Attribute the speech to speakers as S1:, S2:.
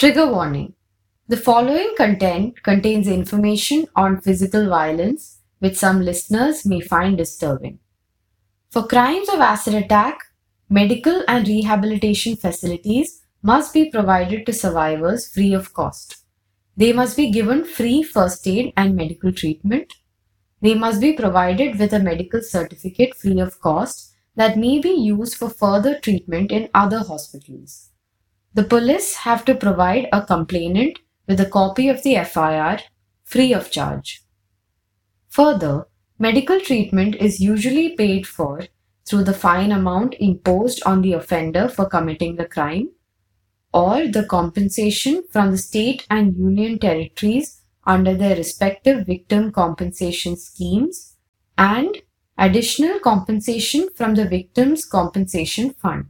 S1: Trigger warning. The following content contains information on physical violence which some listeners may find disturbing. For crimes of acid attack, medical and rehabilitation facilities must be provided to survivors free of cost. They must be given free first aid and medical treatment. They must be provided with a medical certificate free of cost that may be used for further treatment in other hospitals. The police have to provide a complainant with a copy of the FIR free of charge. Further, medical treatment is usually paid for through the fine amount imposed on the offender for committing the crime or the compensation from the state and union territories under their respective victim compensation schemes and additional compensation from the victims compensation fund.